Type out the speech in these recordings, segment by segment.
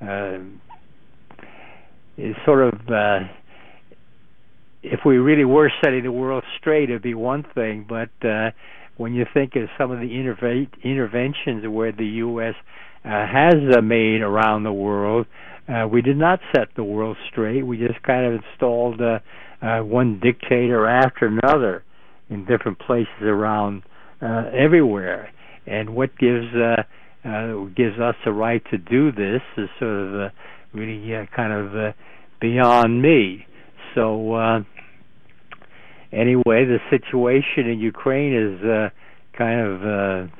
uh, is sort of uh, if we really were setting the world straight, it'd be one thing. But uh, when you think of some of the interve- interventions where the U.S. Uh, has uh, made around the world, uh, we did not set the world straight. We just kind of installed uh, uh, one dictator after another in different places around uh, everywhere. And what gives uh, uh, gives us the right to do this is sort of uh, really uh, kind of uh, beyond me. So uh, anyway, the situation in Ukraine is uh, kind of uh,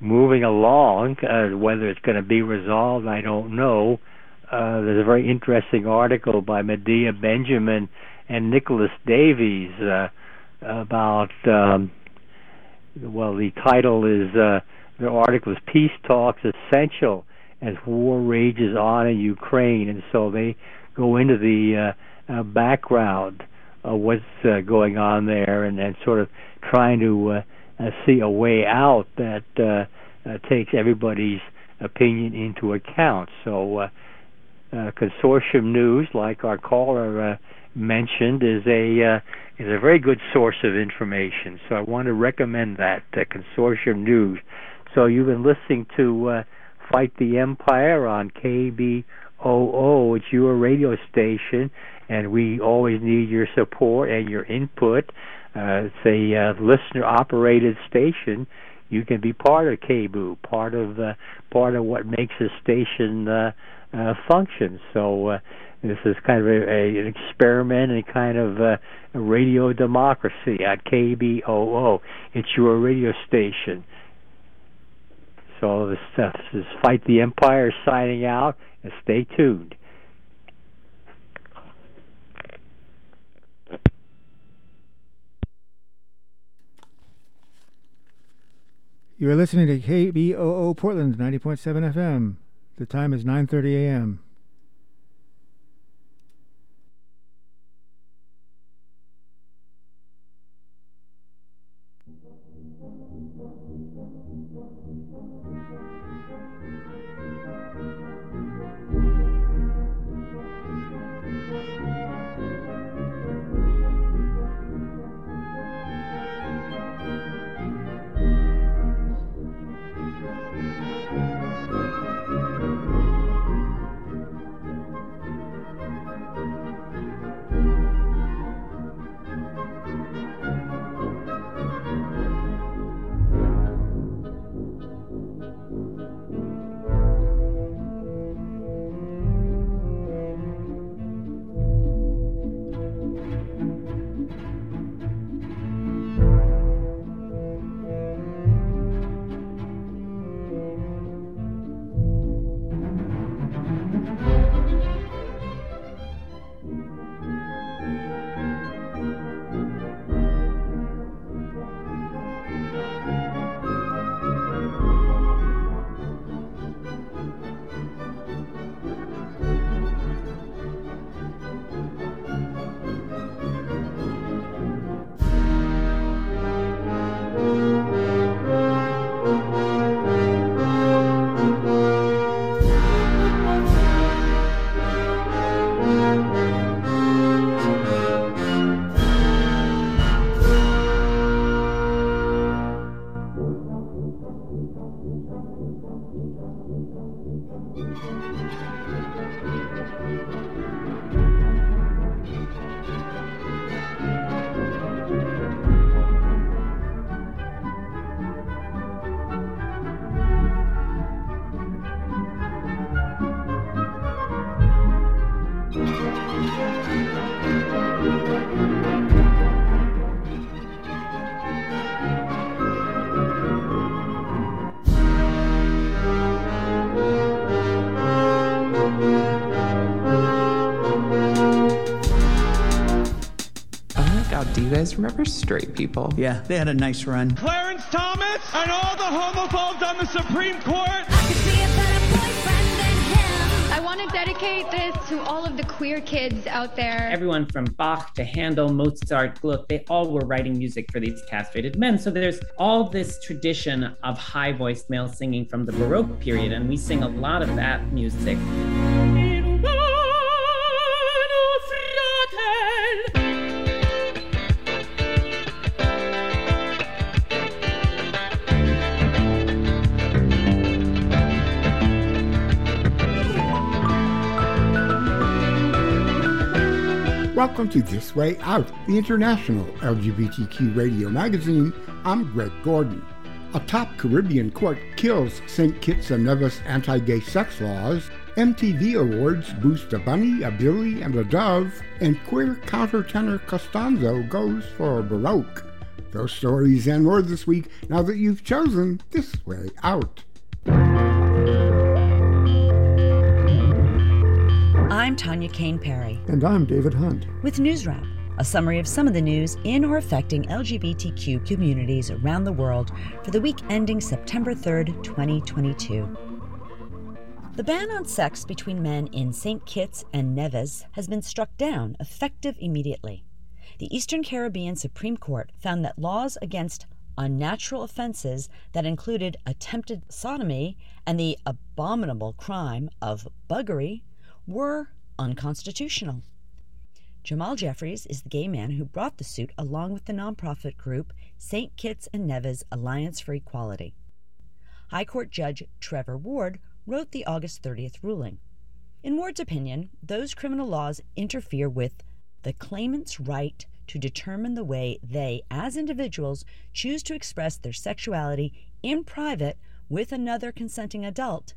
moving along. Uh, whether it's going to be resolved, I don't know. Uh, there's a very interesting article by Medea Benjamin and Nicholas Davies uh, about. Um, well, the title is uh, the article is "Peace Talks Essential as War Rages On in Ukraine," and so they go into the uh, uh, background of what's uh, going on there, and, sort of trying to uh, uh, see a way out that uh, takes everybody's opinion into account. So, consortium news, like our caller mentioned, is a is a very good source of information. So, I want to recommend that consortium news. So, you've been listening to uh, Fight the Empire on KBOO. It's your radio station, and we always need your support and your input. Uh, it's a uh, listener-operated station. You can be part of KBOO, part of uh, part of what makes a station uh, uh, function. So uh, this is kind of a, a, an experiment and kind of uh, a radio democracy at KBOO. It's your radio station. So this, stuff is Fight the Empire signing out, and stay tuned. You are listening to KBOO Portland 90.7 FM. The time is 9:30 a.m. remember straight people? Yeah, they had a nice run. Clarence Thomas and all the homophobes on the Supreme Court. You see it from a playfriend and him. I wanted to dedicate this to all of the queer kids out there. Everyone from Bach to Handel, Mozart, Gluck, they all were writing music for these castrated men. So there's all this tradition of high voiced male singing from the Baroque period, and we sing a lot of that music. Welcome to This Way Out, the international LGBTQ radio magazine. I'm Greg Gordon. A top Caribbean court kills St. Kitts and Nevis anti gay sex laws. MTV Awards boost a bunny, a billy, and a dove. And queer countertenor Costanzo goes for a Baroque. Those stories and more this week now that you've chosen This Way Out. I'm Tanya Kane Parry. And I'm David Hunt. With News Wrap, a summary of some of the news in or affecting LGBTQ communities around the world for the week ending September 3rd, 2022. The ban on sex between men in St. Kitts and Nevis has been struck down, effective immediately. The Eastern Caribbean Supreme Court found that laws against unnatural offenses that included attempted sodomy and the abominable crime of buggery were unconstitutional. Jamal Jeffers is the gay man who brought the suit along with the nonprofit group St. Kitts and Nevis Alliance for Equality. High Court Judge Trevor Ward wrote the August 30th ruling. In Ward's opinion, those criminal laws interfere with the claimant's right to determine the way they, as individuals, choose to express their sexuality in private with another consenting adult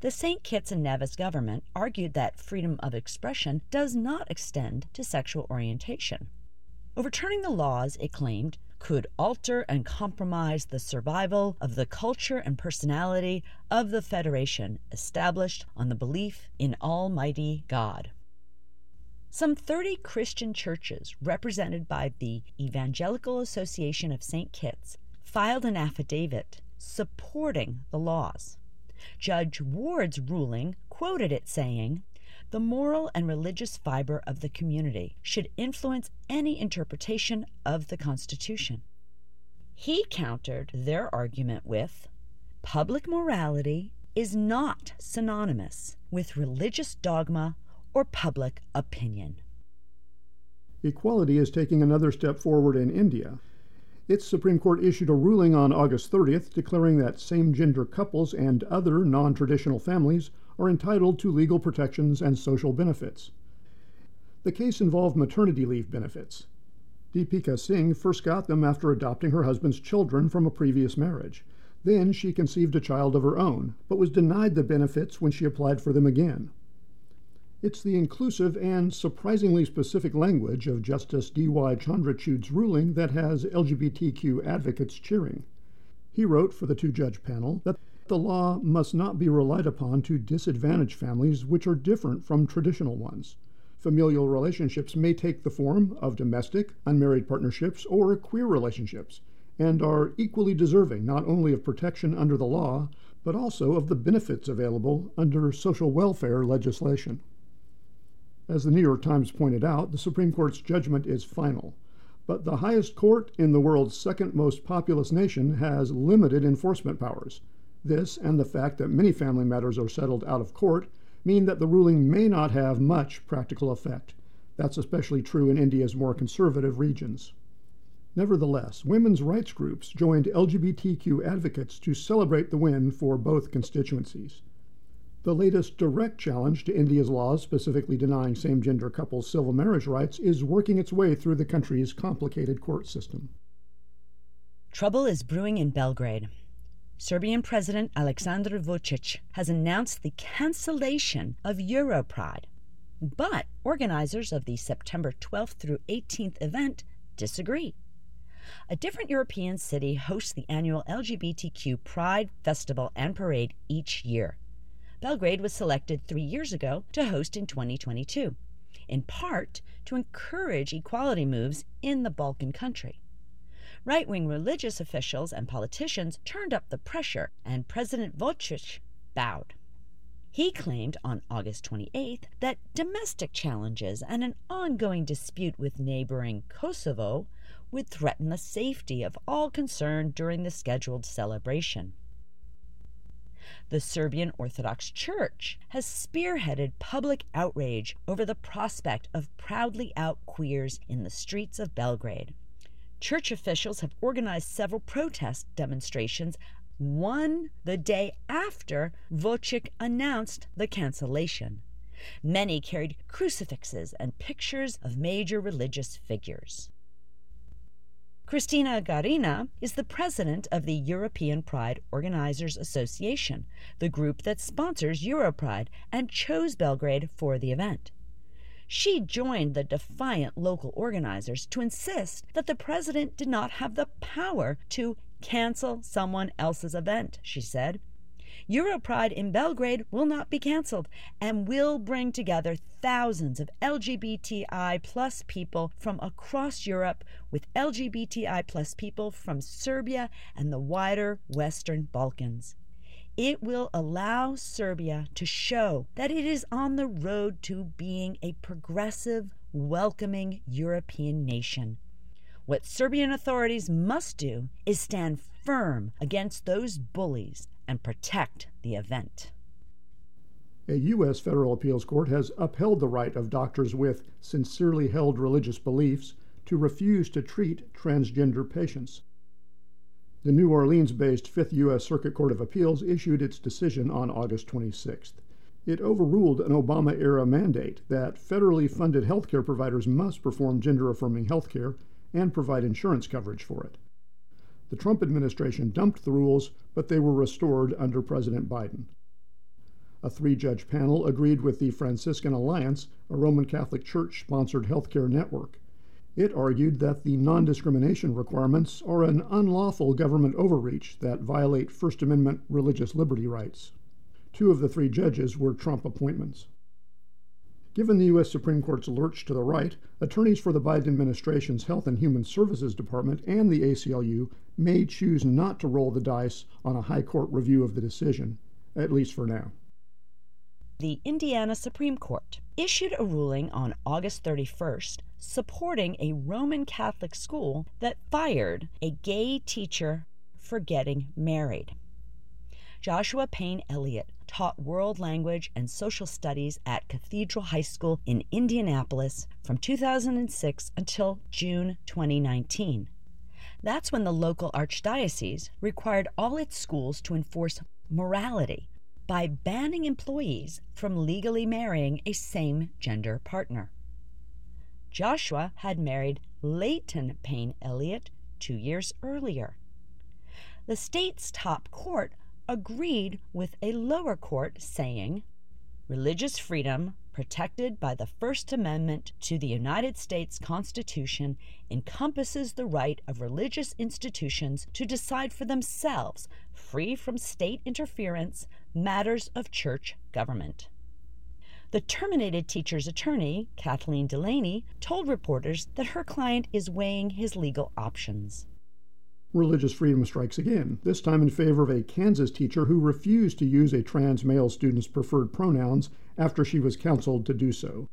the St. Kitts and Nevis government argued that freedom of expression does not extend to sexual orientation. Overturning the laws, it claimed, could alter and compromise the survival of the culture and personality of the Federation established on the belief in Almighty God. Some 30 Christian churches, represented by the Evangelical Association of St. Kitts, filed an affidavit supporting the laws. Judge Ward's ruling quoted it saying, the moral and religious fiber of the community should influence any interpretation of the Constitution. He countered their argument with public morality is not synonymous with religious dogma or public opinion. Equality is taking another step forward in India. Its Supreme Court issued a ruling on August 30th declaring that same gender couples and other non traditional families are entitled to legal protections and social benefits. The case involved maternity leave benefits. Deepika Singh first got them after adopting her husband's children from a previous marriage. Then she conceived a child of her own, but was denied the benefits when she applied for them again. It's the inclusive and surprisingly specific language of Justice D.Y. Chandrachud's ruling that has LGBTQ advocates cheering. He wrote for the two judge panel that the law must not be relied upon to disadvantage families which are different from traditional ones. Familial relationships may take the form of domestic, unmarried partnerships, or queer relationships, and are equally deserving not only of protection under the law, but also of the benefits available under social welfare legislation. As the New York Times pointed out, the Supreme Court's judgment is final. But the highest court in the world's second most populous nation has limited enforcement powers. This, and the fact that many family matters are settled out of court, mean that the ruling may not have much practical effect. That's especially true in India's more conservative regions. Nevertheless, women's rights groups joined LGBTQ advocates to celebrate the win for both constituencies. The latest direct challenge to India's laws specifically denying same gender couples civil marriage rights is working its way through the country's complicated court system. Trouble is brewing in Belgrade. Serbian President Aleksandar Vucic has announced the cancellation of Europride. But organizers of the September 12th through 18th event disagree. A different European city hosts the annual LGBTQ Pride Festival and Parade each year. Belgrade was selected three years ago to host in 2022, in part to encourage equality moves in the Balkan country. Right wing religious officials and politicians turned up the pressure, and President Vucic bowed. He claimed on August 28th that domestic challenges and an ongoing dispute with neighboring Kosovo would threaten the safety of all concerned during the scheduled celebration. The Serbian Orthodox Church has spearheaded public outrage over the prospect of proudly out queers in the streets of Belgrade. Church officials have organized several protest demonstrations, one the day after Vucic announced the cancellation. Many carried crucifixes and pictures of major religious figures. Christina Garina is the president of the European Pride Organizers Association, the group that sponsors Europride and chose Belgrade for the event. She joined the defiant local organizers to insist that the president did not have the power to cancel someone else's event, she said. Europride in Belgrade will not be canceled and will bring together thousands of LGBTI plus people from across Europe with LGBTI plus people from Serbia and the wider Western Balkans. It will allow Serbia to show that it is on the road to being a progressive, welcoming European nation. What Serbian authorities must do is stand firm against those bullies and protect the event. A U.S. federal appeals court has upheld the right of doctors with sincerely held religious beliefs to refuse to treat transgender patients. The New Orleans based Fifth U.S. Circuit Court of Appeals issued its decision on August 26th. It overruled an Obama era mandate that federally funded healthcare providers must perform gender affirming healthcare and provide insurance coverage for it. The Trump administration dumped the rules, but they were restored under President Biden. A three judge panel agreed with the Franciscan Alliance, a Roman Catholic Church sponsored healthcare network. It argued that the non discrimination requirements are an unlawful government overreach that violate First Amendment religious liberty rights. Two of the three judges were Trump appointments. Given the U.S. Supreme Court's lurch to the right, attorneys for the Biden administration's Health and Human Services Department and the ACLU may choose not to roll the dice on a high court review of the decision, at least for now. The Indiana Supreme Court issued a ruling on August 31st supporting a Roman Catholic school that fired a gay teacher for getting married. Joshua Payne Elliott taught world language and social studies at Cathedral High School in Indianapolis from 2006 until June 2019. That's when the local archdiocese required all its schools to enforce morality by banning employees from legally marrying a same gender partner. Joshua had married Layton Payne Elliott two years earlier. The state's top court agreed with a lower court saying, Religious freedom, protected by the First Amendment to the United States Constitution, encompasses the right of religious institutions to decide for themselves, free from state interference, matters of church government. The terminated teacher's attorney, Kathleen Delaney, told reporters that her client is weighing his legal options religious freedom strikes again, this time in favor of a Kansas teacher who refused to use a trans male student's preferred pronouns after she was counseled to do so.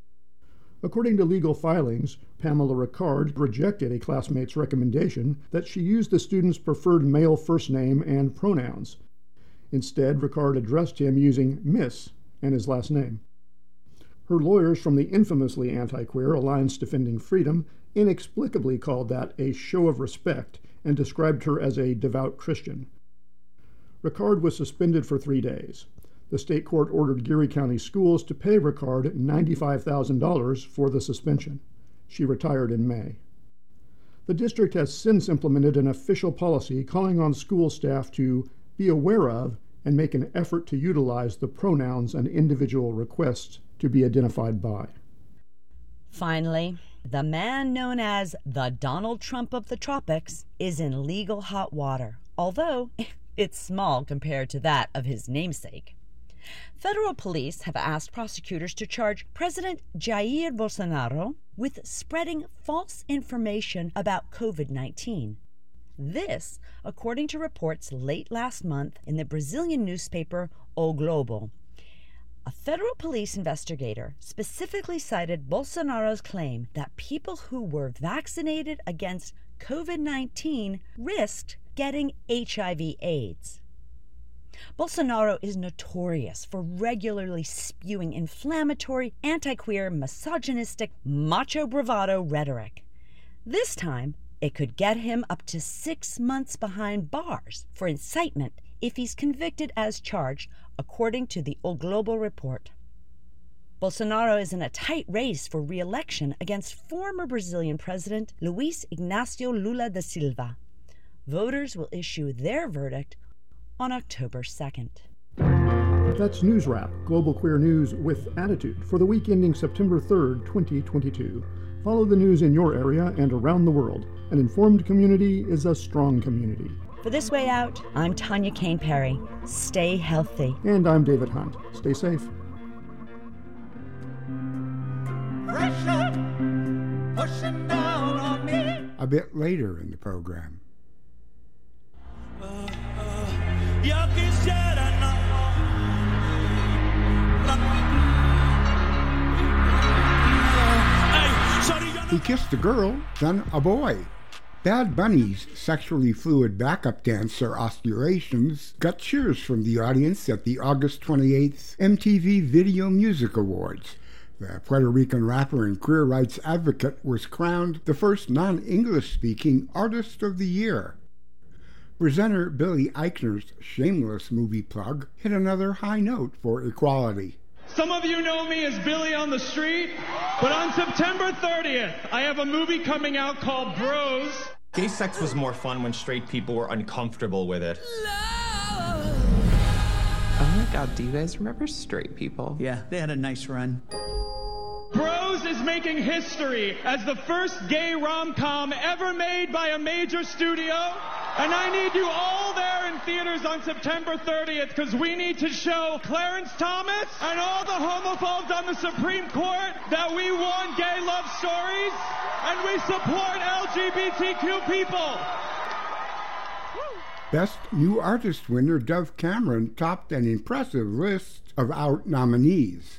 According to legal filings, Pamela Ricard rejected a classmate's recommendation that she use the student's preferred male first name and pronouns. Instead, Ricard addressed him using Miss and his last name. Her lawyers from the infamously anti queer Alliance Defending Freedom inexplicably called that a show of respect and described her as a devout Christian. Ricard was suspended for three days. The state court ordered Geary County Schools to pay Ricard $95,000 for the suspension. She retired in May. The district has since implemented an official policy calling on school staff to be aware of and make an effort to utilize the pronouns an individual requests to be identified by. Finally, the man known as the Donald Trump of the tropics is in legal hot water, although it's small compared to that of his namesake. Federal police have asked prosecutors to charge President Jair Bolsonaro with spreading false information about COVID 19. This, according to reports late last month in the Brazilian newspaper O Globo. A federal police investigator specifically cited Bolsonaro's claim that people who were vaccinated against COVID 19 risked getting HIV/AIDS. Bolsonaro is notorious for regularly spewing inflammatory, anti queer, misogynistic, macho bravado rhetoric. This time, it could get him up to six months behind bars for incitement if he's convicted as charged, according to the O Globo report. Bolsonaro is in a tight race for re election against former Brazilian President Luiz Ignacio Lula da Silva. Voters will issue their verdict on October 2nd. That's News Wrap, Global Queer News with Attitude, for the week ending September 3rd, 2022. Follow the news in your area and around the world. An informed community is a strong community. For This Way Out, I'm Tanya Kane Parry. Stay healthy. And I'm David Hunt. Stay safe. A bit later in the program. He kissed a girl, then a boy. Bad Bunny's sexually fluid backup dancer Osculations got cheers from the audience at the August 28th MTV Video Music Awards. The Puerto Rican rapper and queer rights advocate was crowned the first non English speaking Artist of the Year. Presenter Billy Eichner's shameless movie plug hit another high note for equality. Some of you know me as Billy on the Street, but on September 30th, I have a movie coming out called Bros. Gay sex was more fun when straight people were uncomfortable with it. Oh my god, do you guys remember straight people? Yeah, they had a nice run. Bros is making history as the first gay rom com ever made by a major studio. And I need you all there in theaters on September 30th because we need to show Clarence Thomas and all the homophobes on the Supreme Court that we want gay love stories and we support LGBTQ people. Best New Artist winner Dove Cameron topped an impressive list of out nominees.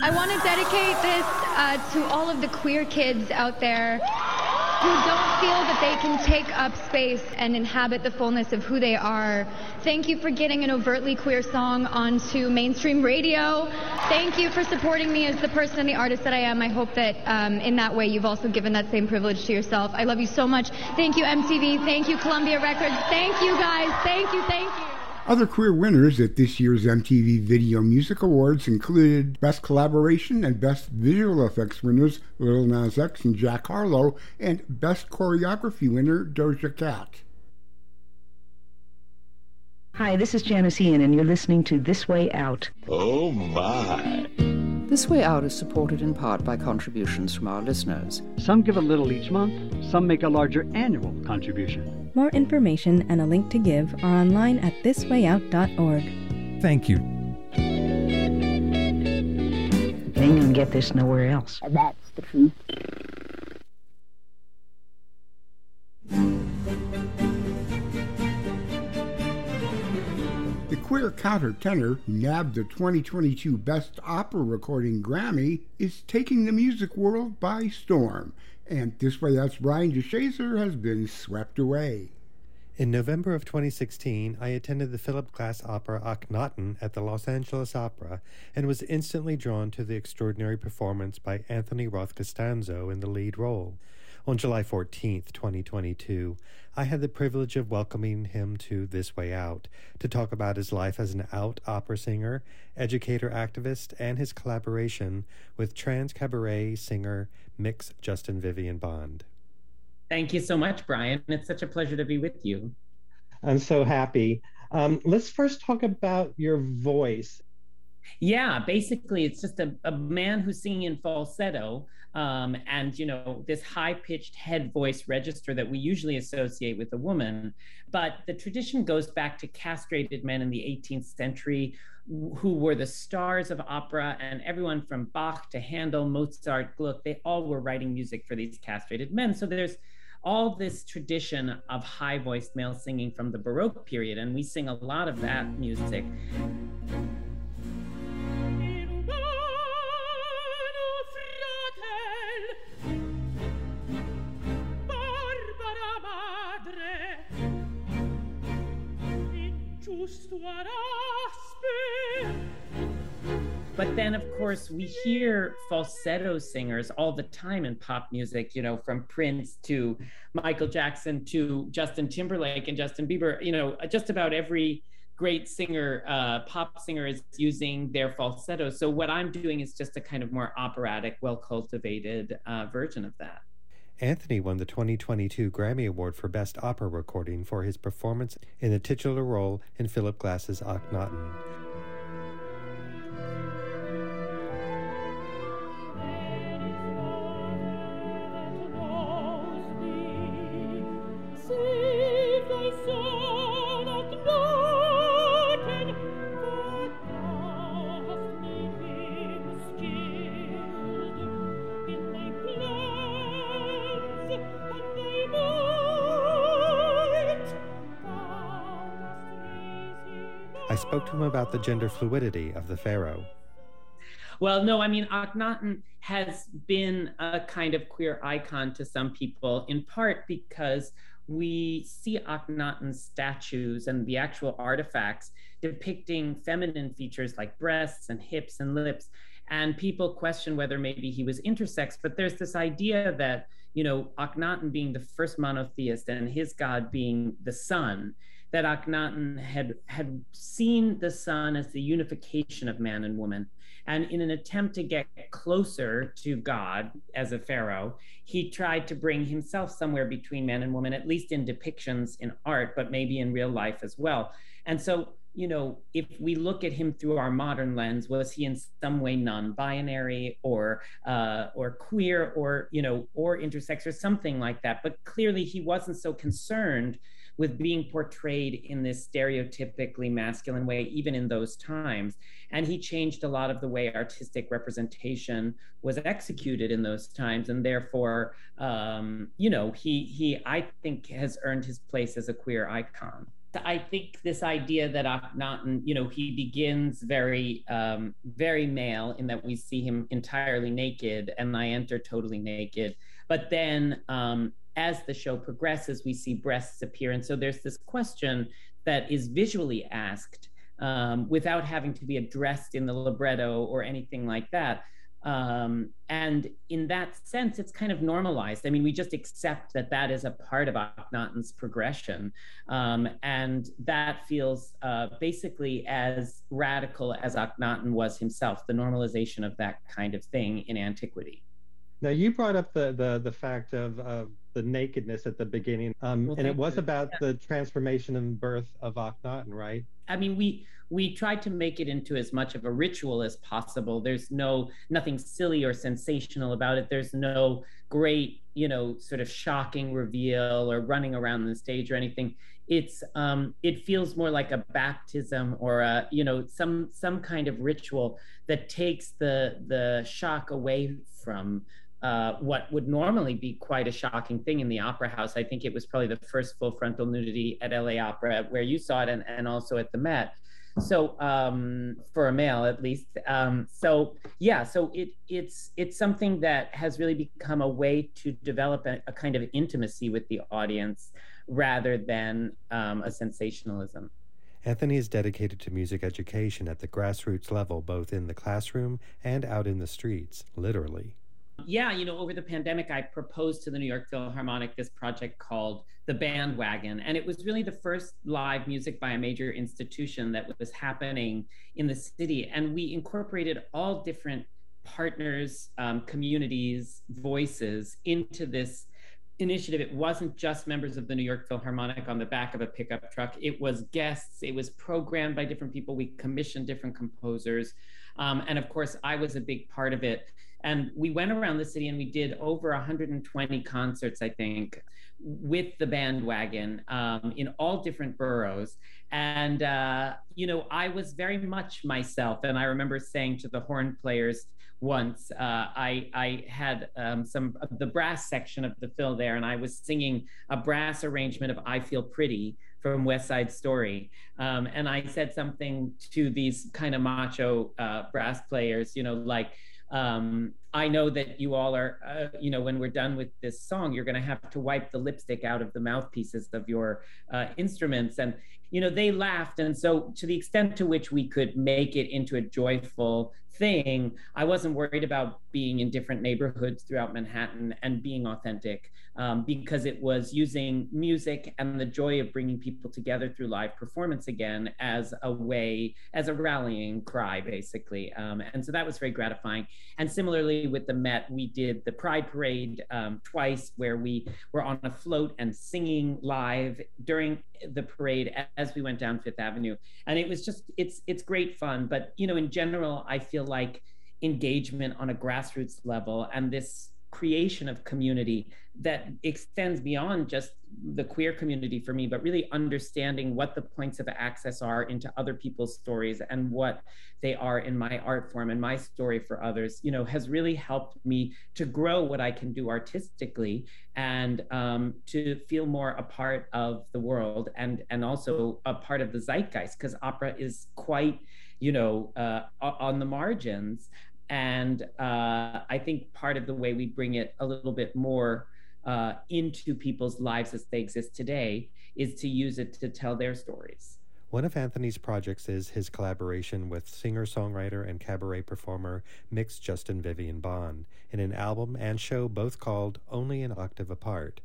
I want to dedicate this uh, to all of the queer kids out there who don't feel that they can take up space and inhabit the fullness of who they are. Thank you for getting an overtly queer song onto mainstream radio. Thank you for supporting me as the person and the artist that I am. I hope that um, in that way you've also given that same privilege to yourself. I love you so much. Thank you, MTV. Thank you, Columbia Records. Thank you, guys. Thank you, thank you. Other queer winners at this year's MTV Video Music Awards included Best Collaboration and Best Visual Effects winners Lil Nas X and Jack Harlow, and Best Choreography winner Doja Cat. Hi, this is Janis Ian, and you're listening to This Way Out. Oh, my. This Way Out is supported in part by contributions from our listeners. Some give a little each month, some make a larger annual contribution. More information and a link to give are online at thiswayout.org. Thank you. They ain't gonna get this nowhere else. That's the truth. Queer countertenor who nabbed the 2022 Best Opera Recording Grammy is taking the music world by storm, and this way that's Brian DeShazor has been swept away. In November of 2016, I attended the Philip Glass opera Akhenaten at the Los Angeles Opera and was instantly drawn to the extraordinary performance by Anthony Roth Costanzo in the lead role. On July 14th, 2022, I had the privilege of welcoming him to This Way Out to talk about his life as an out opera singer, educator activist, and his collaboration with trans cabaret singer Mix Justin Vivian Bond. Thank you so much, Brian. It's such a pleasure to be with you. I'm so happy. Um, let's first talk about your voice. Yeah, basically, it's just a, a man who's singing in falsetto um, and, you know, this high pitched head voice register that we usually associate with a woman. But the tradition goes back to castrated men in the 18th century who were the stars of opera, and everyone from Bach to Handel, Mozart, Gluck, they all were writing music for these castrated men. So there's all this tradition of high voiced male singing from the Baroque period, and we sing a lot of that music. But then, of course, we hear falsetto singers all the time in pop music, you know, from Prince to Michael Jackson to Justin Timberlake and Justin Bieber. You know, just about every great singer, uh, pop singer is using their falsetto. So what I'm doing is just a kind of more operatic, well cultivated uh, version of that. Anthony won the 2022 Grammy Award for Best Opera Recording for his performance in the titular role in Philip Glass's Akhenaten. I spoke to him about the gender fluidity of the pharaoh. Well, no, I mean, Akhenaten has been a kind of queer icon to some people, in part because we see Akhenaten's statues and the actual artifacts depicting feminine features like breasts and hips and lips. And people question whether maybe he was intersex, but there's this idea that, you know, Akhenaten being the first monotheist and his god being the sun, that Akhenaten had had seen the sun as the unification of man and woman, and in an attempt to get closer to God as a pharaoh, he tried to bring himself somewhere between man and woman, at least in depictions in art, but maybe in real life as well. And so you know, if we look at him through our modern lens, was he in some way non-binary or uh, or queer or you know or intersex or something like that? But clearly, he wasn't so concerned with being portrayed in this stereotypically masculine way, even in those times. And he changed a lot of the way artistic representation was executed in those times. And therefore, um, you know, he, he, I think, has earned his place as a queer icon. I think this idea that Akhenaten, you know, he begins very, um, very male in that we see him entirely naked, and I enter totally naked. But then um, as the show progresses, we see breasts appear. And so there's this question that is visually asked um, without having to be addressed in the libretto or anything like that. Um, and in that sense, it's kind of normalized. I mean, we just accept that that is a part of Akhenaten's progression. Um, and that feels uh, basically as radical as Akhenaten was himself, the normalization of that kind of thing in antiquity. Now, you brought up the, the, the fact of, of the nakedness at the beginning. Um, well, and it was you. about yeah. the transformation and birth of Akhenaten, right? I mean, we we tried to make it into as much of a ritual as possible. There's no nothing silly or sensational about it. There's no great, you know, sort of shocking reveal or running around the stage or anything. It's um, it feels more like a baptism or a you know some some kind of ritual that takes the the shock away from uh, what would normally be quite a shocking thing in the opera house. I think it was probably the first full frontal nudity at LA Opera where you saw it and, and also at the Met. So um, for a male at least. Um, so yeah, so it it's it's something that has really become a way to develop a, a kind of intimacy with the audience rather than um, a sensationalism. Anthony is dedicated to music education at the grassroots level, both in the classroom and out in the streets, literally. Yeah, you know, over the pandemic, I proposed to the New York Philharmonic this project called The Bandwagon. And it was really the first live music by a major institution that was happening in the city. And we incorporated all different partners, um, communities, voices into this initiative, it wasn't just members of the New York Philharmonic on the back of a pickup truck. It was guests. It was programmed by different people. We commissioned different composers. Um, and of course, I was a big part of it. And we went around the city and we did over 120 concerts, I think, with the bandwagon um, in all different boroughs. And, uh, you know, I was very much myself. And I remember saying to the horn players, once. Uh, I I had um, some the brass section of the Phil there, and I was singing a brass arrangement of "I Feel Pretty" from West Side Story, um, and I said something to these kind of macho uh, brass players, you know, like. Um, I know that you all are, uh, you know, when we're done with this song, you're going to have to wipe the lipstick out of the mouthpieces of your uh, instruments. And, you know, they laughed. And so, to the extent to which we could make it into a joyful thing, I wasn't worried about being in different neighborhoods throughout Manhattan and being authentic um, because it was using music and the joy of bringing people together through live performance again as a way, as a rallying cry, basically. Um, and so that was very gratifying. And similarly with the Met, we did the Pride Parade um, twice where we were on a float and singing live during the parade as we went down Fifth Avenue. And it was just, it's, it's great fun. But, you know, in general, I feel like engagement on a grassroots level and this creation of community that extends beyond just the queer community for me, but really understanding what the points of access are into other people's stories and what they are in my art form and my story for others, you know, has really helped me to grow what I can do artistically and um, to feel more a part of the world and and also a part of the zeitgeist because opera is quite you know, uh, on the margins. And uh, I think part of the way we bring it a little bit more uh, into people's lives as they exist today is to use it to tell their stories. One of Anthony's projects is his collaboration with singer songwriter and cabaret performer Mix Justin Vivian Bond in an album and show both called Only an Octave Apart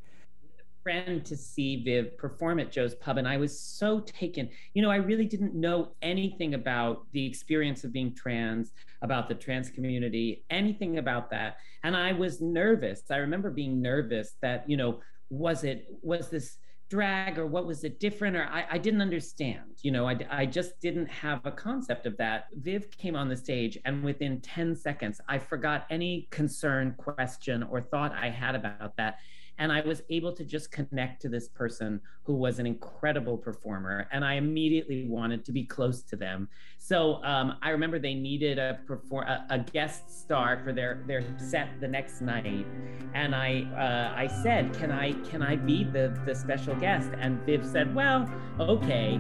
friend to see Viv perform at Joe's Pub, and I was so taken. You know, I really didn't know anything about the experience of being trans, about the trans community, anything about that. And I was nervous. I remember being nervous that, you know, was it, was this drag or what was it different or I, I didn't understand you know I, I just didn't have a concept of that viv came on the stage and within 10 seconds i forgot any concern question or thought i had about that and I was able to just connect to this person who was an incredible performer. And I immediately wanted to be close to them. So um, I remember they needed a, perform- a, a, guest star for their, their set the next night. And I, uh, I said, can I, can I be the, the special guest? And Viv said, well, okay.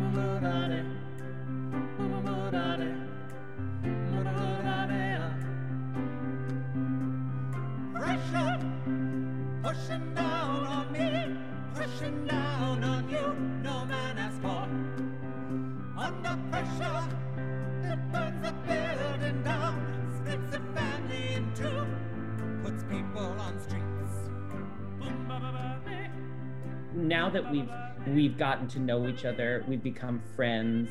Pushing down on me, pushing down on you. No man. Under pressure, it burns the building down, splits the family in two, puts people on streets. Now that we've we've gotten to know each other, we've become friends.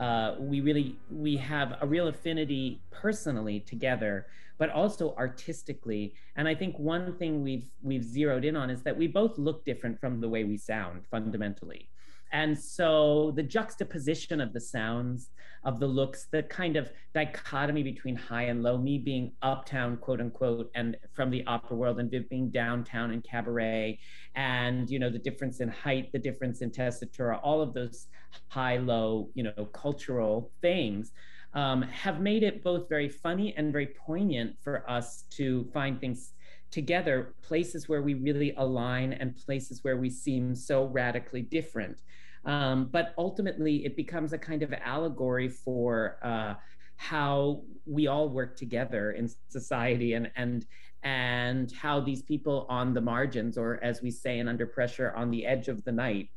Uh, we really we have a real affinity personally together but also artistically. And I think one thing we've we've zeroed in on is that we both look different from the way we sound fundamentally. And so the juxtaposition of the sounds, of the looks, the kind of dichotomy between high and low, me being uptown, quote unquote, and from the opera world, and Viv being downtown and cabaret, and you know the difference in height, the difference in tessitura, all of those high low, you know, cultural things um, have made it both very funny and very poignant for us to find things together, places where we really align and places where we seem so radically different. Um, but ultimately, it becomes a kind of allegory for uh, how we all work together in society and and and how these people on the margins, or as we say and Under Pressure, on the edge of the night,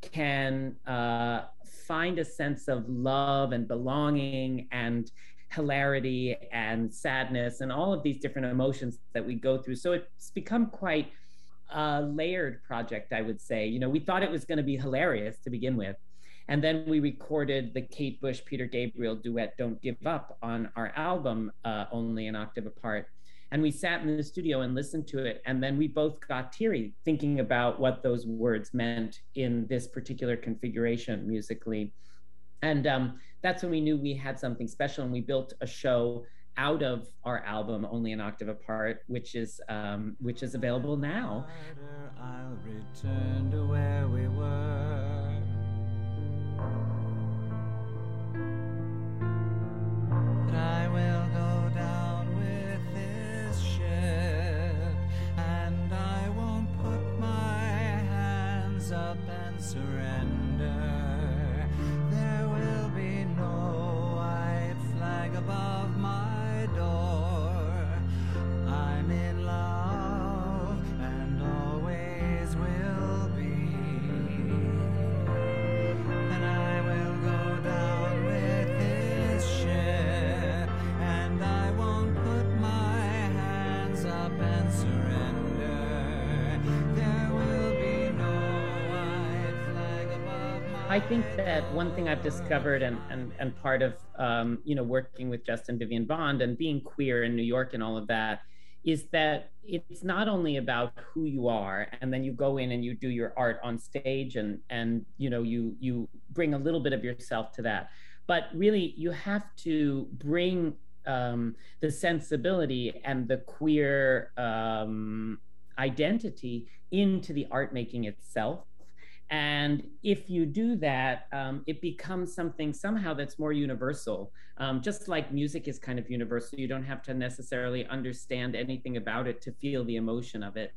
can uh, find a sense of love and belonging and hilarity and sadness and all of these different emotions that we go through. So it's become quite a layered project, I would say. You know, we thought it was going to be hilarious to begin with. And then we recorded the Kate Bush Peter Gabriel duet Don't Give Up on our album, uh, Only an Octave Apart. And we sat in the studio and listened to it. And then we both got teary thinking about what those words meant in this particular configuration musically. And um, that's when we knew we had something special. And we built a show out of our album only an octave apart which is um, which is available now i'll return to where we were but i will go down with this ship and i won't put my hands up and surrender above my door. I'm in love and always will be. And I will go down with this ship, and I won't put my hands up and surrender. There will be no white flag above I think that one thing I've discovered, and and and part of um, you know working with Justin Vivian Bond and being queer in New York and all of that, is that it's not only about who you are, and then you go in and you do your art on stage, and and you know you you bring a little bit of yourself to that, but really you have to bring um, the sensibility and the queer um, identity into the art making itself and if you do that, um, it becomes something somehow that's more universal. Um, just like music is kind of universal, you don't have to necessarily understand anything about it to feel the emotion of it.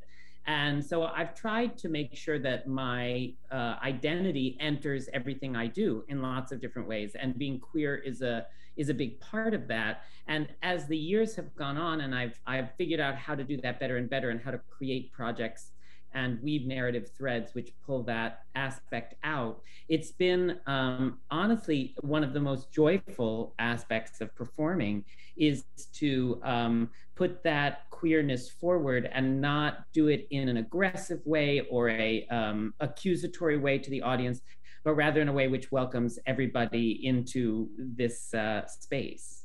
And so I've tried to make sure that my uh, identity enters everything I do in lots of different ways. And being queer is a is a big part of that. And as the years have gone on, and I've I've figured out how to do that better and better, and how to create projects and weave narrative threads which pull that aspect out. It's been um, honestly one of the most joyful aspects of performing is to um, put that queerness forward and not do it in an aggressive way or a um, accusatory way to the audience, but rather in a way which welcomes everybody into this uh, space.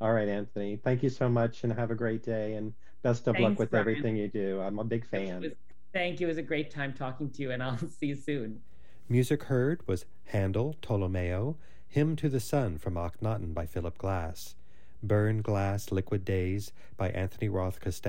All right, Anthony. Thank you so much and have a great day and best of Thanks, luck with Brian. everything you do. I'm a big fan. Thank you. It was a great time talking to you, and I'll see you soon. Music heard was Handel, Tolomeo, Hymn to the Sun from Akhenaten by Philip Glass, Burn Glass Liquid Days by Anthony Roth Costanzo.